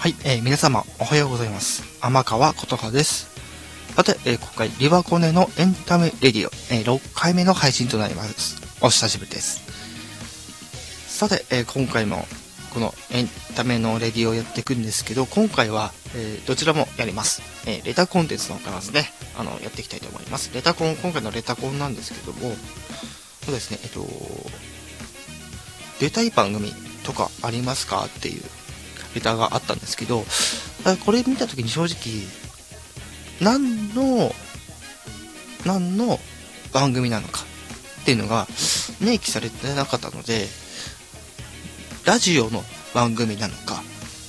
はい、えー、皆様おはようございます。天川琴葉です。さて、えー、今回、リバコネのエンタメレディオ、えー、6回目の配信となります。お久しぶりです。さて、え、今回もこのエンタメのレディオをやっていくんですけど、今回は、え、どちらもやります。え、レタコンテンツの方からですね、あの、やっていきたいと思います。レタコン、今回のレタコンなんですけども、そうですね、えっと、出たい番組とかありますか？っていうレタがあったんですけど、これ見た時に正直、何の、何の番組なのかっていうのが明記されてなかったので、ラジオの番組なのか、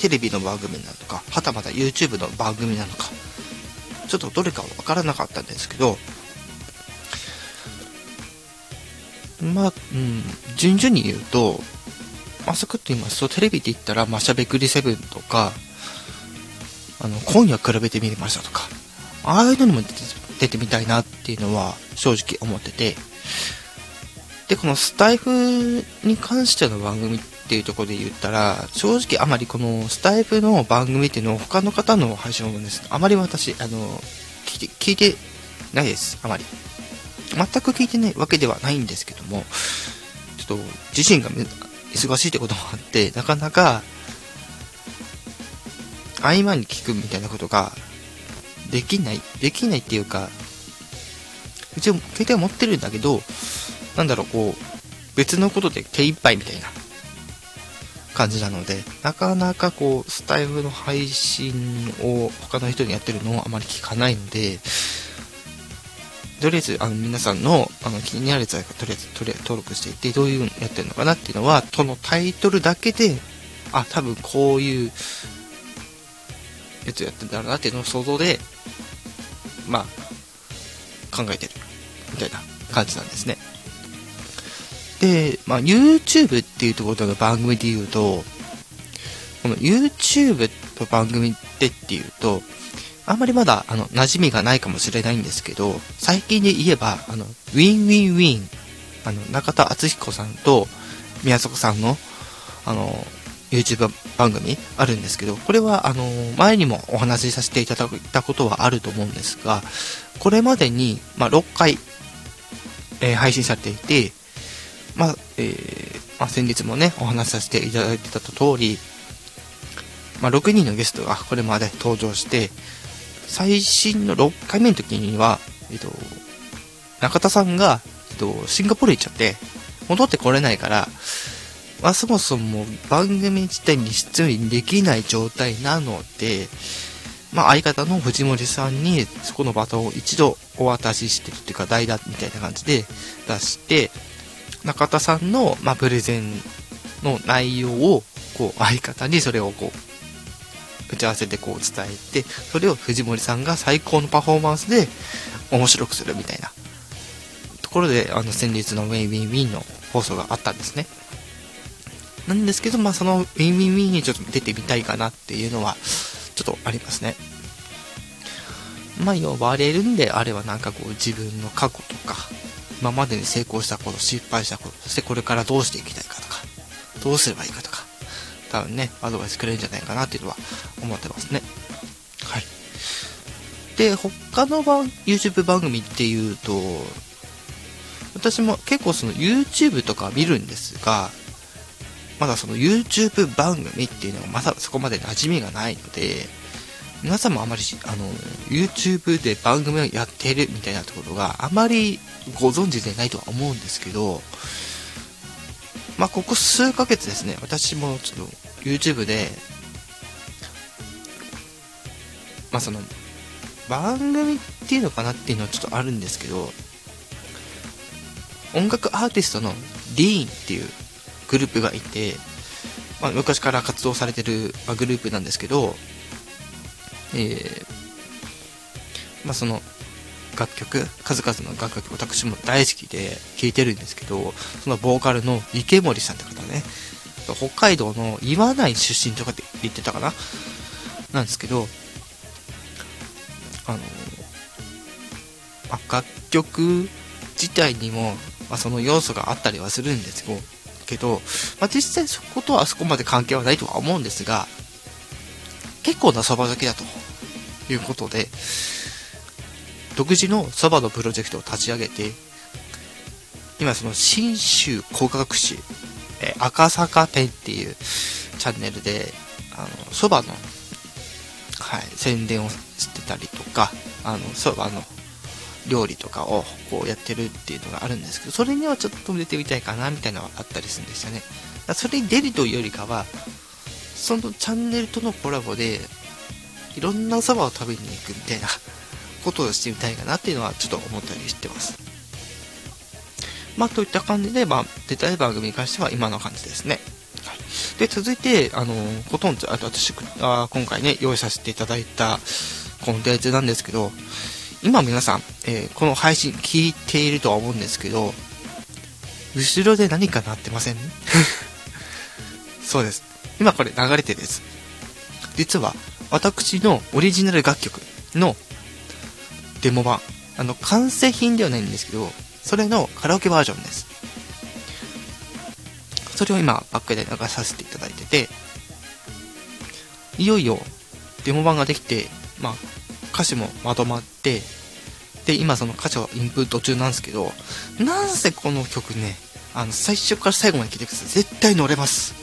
テレビの番組なのか、はたまた YouTube の番組なのか、ちょっとどれかわからなかったんですけど、まあ、うん、順々に言うと、まさくって言いますと、テレビで言ったら、まあ、しゃべくりセブンとか、あの、今夜比べてみましたとか、ああいうのにも出てみたいなっていうのは正直思ってて、で、このスタイフに関しての番組っていうところで言ったら、正直あまりこのスタイフの番組っていうのを他の方の配信をです、あまり私、あの、聞いて、聞いてないです、あまり。全く聞いてないわけではないんですけども、ちょっと自身が忙しいってこともあって、なかなか、合間に聞くみたいなことが、できない、できないっていうか、一応携帯持ってるんだけど、なんだろう、こう、別のことで手一杯みたいな感じなので、なかなかこう、スタイフの配信を他の人にやってるのをあまり聞かないので、とりあえず、あの、皆さんの、あの、気になるやつは、とりあえず、とりあえず登録していって、どういうのやってるのかなっていうのは、そのタイトルだけで、あ、多分こういう、やつやってんだろうなっていうのを想像で、まあ、考えてる、みたいな感じなんですね。で、まあ、YouTube っていうところの番組で言うと、この YouTube の番組ってっていうと、あんまりまだ、あの、馴染みがないかもしれないんですけど、最近で言えば、あの、 Win Win Wiiin、あの、中田敦彦さんと宮迫さんの、あの、YouTube 番組あるんですけど、これは、あの、前にもお話しさせていただいたことはあると思うんですが、これまでに、まあ、6回、えー、配信されていて、まあ、えー、まあ、先日もね、お話しさせていただいてた通り、まあ、6人のゲストがこれまで登場して、最新の6回目の時には、えっと、中田さんが、えっと、シンガポール行っちゃって、戻ってこれないから、まあ、そもそも番組自体に出演できない状態なので、まあ、相方の藤森さんにそこのバトンを一度お渡ししてるっていうか代打みたいな感じで出して、中田さんの、まあ、プレゼンの内容を、こう、相方にそれをこう、打ち合わせでこう伝えて、それを藤森さんが最高のパフォーマンスで面白くするみたいなところで、あの、先日の Win Win Wiiin の放送があったんですね。なんですけど、まあ、その Win Win Wiiin にちょっと出てみたいかなっていうのは、ちょっとありますね。まあ、呼ばれるんであれば、なんかこう、自分の過去とか、今までに成功したこと、失敗したこと、そしてこれからどうしていきたいかとか、どうすればいいかとか、多分ね、アドバイスくれるんじゃないかなっていうのは思ってますね。はい。で、他の番 YouTube 番組っていうと、私も結構その YouTube とか見るんですが、まだその YouTube 番組っていうのがまだそこまで馴染みがないので、皆さんもあまりあの YouTube で番組をやってるみたいなところがあまりご存知でないとは思うんですけど、まあ、ここ数ヶ月ですね、私もちょっと YouTube で、まあ、その、番組っていうのかなっていうのはちょっとあるんですけど、音楽アーティストのディーンっていうグループがいて、まあ、昔から活動されてる、まグループなんですけど、えー、まあ、その、楽曲、数々の楽曲、私も大好きで聴いてるんですけど、そのボーカルの池森さんって方ね、北海道の岩内出身とかって言ってたかな？なんですけど、あの、まあ、楽曲自体にも、まあ、その要素があったりはするんです。けど、まあ、実際そことはそこまで関係はないとは思うんですが、結構なそば好きだということで、独自のそばのプロジェクトを立ち上げて、今その新州工学士、え赤坂店っていうチャンネルで、あの、そばの、はい、宣伝をしてたりとか、あの、そばの料理とかをこうやってるっていうのがあるんですけど、それにはちょっと出てみたいかな、みたいなのがあったりするんですよね。それに出るというよりかは、そのチャンネルとのコラボで、いろんなそばを食べに行くみたいなことをしてみたいかなっていうのはちょっと思ったりしてます。まあ、といった感じで、まあ、出たい番組に関しては今の感じですね。はい、で、続いて、あの、ほとんど、あと私あ、今回ね、用意させていただいたコンテンツなんですけど、今皆さん、えー、この配信聞いているとは思うんですけど、後ろで何か鳴ってません？そうです。今これ流れてです。実は、私のオリジナル楽曲のデモ版、あの、完成品ではないんですけど、それのカラオケバージョンです。それを今、バックで流させていただいてて、いよいよデモ版ができて、まあ、歌詞もまとまって、で、今その歌詞をインプット中なんですけど、なんせこの曲ね、あの、最初から最後まで聴いてください。絶対乗れます。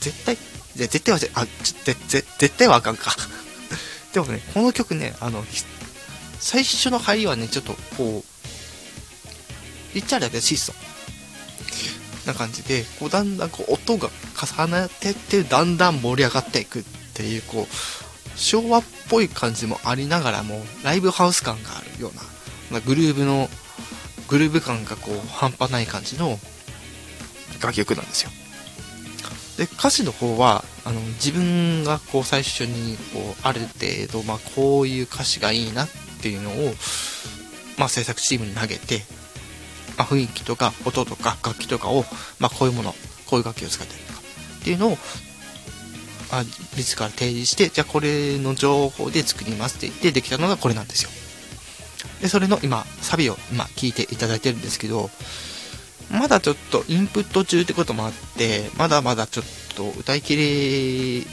絶対、絶対は、あ、ちょ、絶絶対はあかんか。でもね、この曲ね、あの、最初の入りはね、ちょっとこう、言っちゃあれだ質素な感じで、こうだんだんこう音が重なってって、だんだん盛り上がっていくっていう、こう、昭和っぽい感じもありながらも、ライブハウス感があるような、ま、グルーブの、グルーブ感がこう、半端ない感じの楽曲なんですよ。で、歌詞の方は、あの、自分がこう最初に、こう、ある程度、まあ、こういう歌詞がいいなっっていうのを、まあ、制作チームに投げて、まあ、雰囲気とか音とか楽器とかを、まあ、こういうもの、こういう楽器を使ったりとかっていうのを、あ、自ら提示して、じゃあこれの情報で作りますって言ってできたのがこれなんですよ。で、それの今、サビを今聞いていただいてるんですけど、まだちょっとインプット中ってこともあって、まだまだちょっと歌いきれ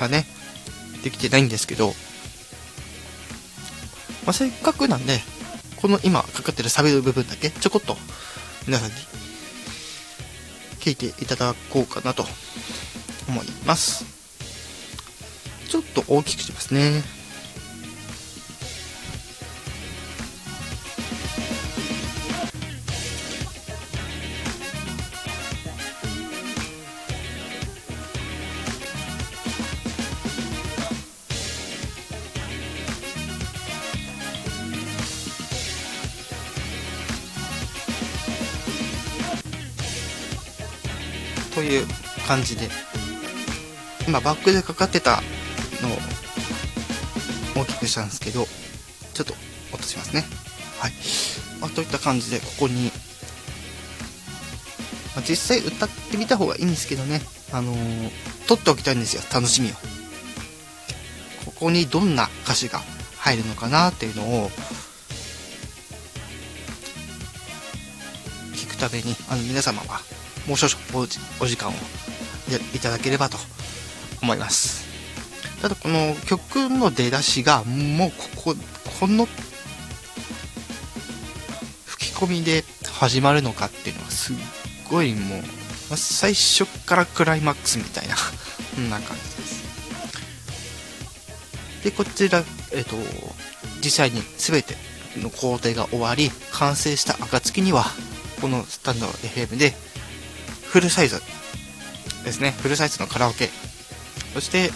がね、できてないんですけど、まあ、せっかくなんで、この今かかってるサビの部分だけちょこっと皆さんに聞いていただこうかなと思います。ちょっと大きくしますね。という感じで。今バックでかかってたのを大きくしたんですけどちょっと落としますね。はい、まあ、といった感じでここに、まあ、実際歌ってみた方がいいんですけどね。あのー、撮っておきたいんですよ。楽しみを。ここにどんな歌詞が入るのかなっていうのを聞くためにあの皆様はもう少々お時間をいただければと思います。ただこの曲の出だしがもうここ、この吹き込みで始まるのかっていうのはすっごいもう、最初からクライマックスみたいな、そんな感じです。で、こちら、えっ、と、実際に全ての工程が終わり、完成した暁には、このスタンド FM でフルサイズですね。フルサイズのカラオケ。そして、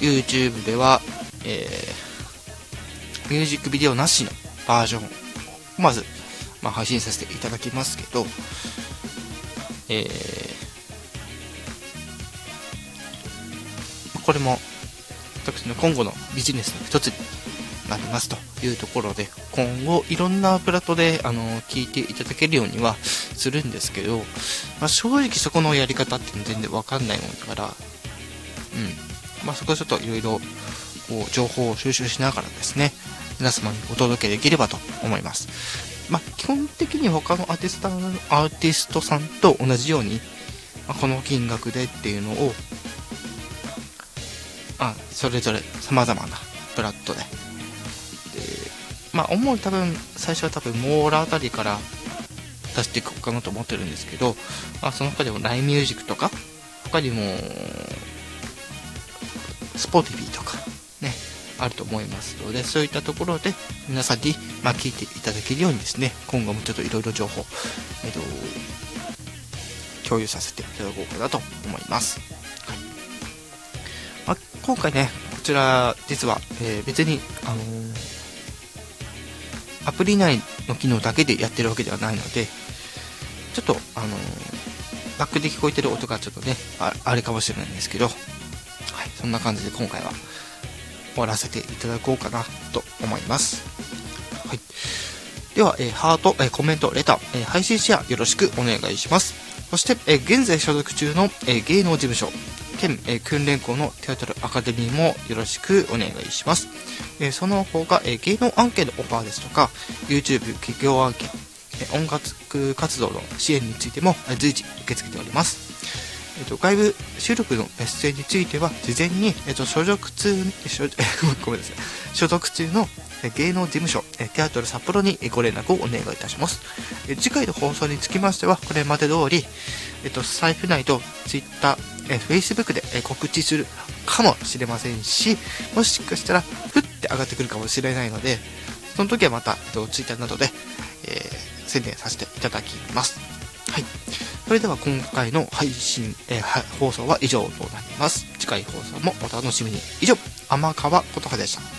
YouTube では、えー、ミュージックビデオなしのバージョンを、まず、まあ、配信させていただきますけど、えー、これも、私の今後のビジネスの一つになりますというところで、今後いろんなプラットで、あの、聞いていただけるようにはするんですけど、まあ、正直そこのやり方って全然わかんないもんだから、うん。まあ、そこはちょっといろいろ、こう、情報を収集しながらですね、皆様にお届けできればと思います。まあ、基本的に他のアーティストアーティストさんと同じように、ま、この金額でっていうのを、あそれぞれ様々なブラッドででまあ主に多分最初は多分モーラあたりから出していこうかなと思ってるんですけど、まあ、その他でも LINE ミュージックとか他にも Spotify とかねあると思いますのでそういったところで皆さんに、まあ、聞いていただけるようにですね今後もちょっといろいろ情報、えっと、共有させていただこうかなと思います、はい。まあ、今回ねこちら実は、えー、別に、あのー、アプリ内の機能だけでやってるわけではないのでちょっと、あの、バックで聞こえてる音がちょっとねあれかもしれないんですけど、はい、そんな感じで今回は終わらせていただこうかなと思います。はい。では、えー、ハート、えー、コメント、レター、えー、配信シェアよろしくお願いします。そして、え現在所属中の、え芸能事務所、県、え訓練校のテアトルアカデミーもよろしくお願いします。えその他、え芸能案件のオファーですとか、YouTube 企業案件、え音楽活動の支援についても随時受け付けております。えっと、外部収録の出演については、事前に、えっと、所属中、所 ごめんなさい、所属中の芸能事務所、テアトル札幌にご連絡をお願いいたします。次回の放送につきましては、これまで通り、えっと、財布内と Twitter、Facebook で告知するかもしれませんし、もしかしたら、ふって上がってくるかもしれないので、その時はまた、えっと、Twitter などで、えー、宣伝させていただきます。はい。それでは今回の配信、えー、放送は以上となります。次回放送もお楽しみに。以上、天川琴葉でした。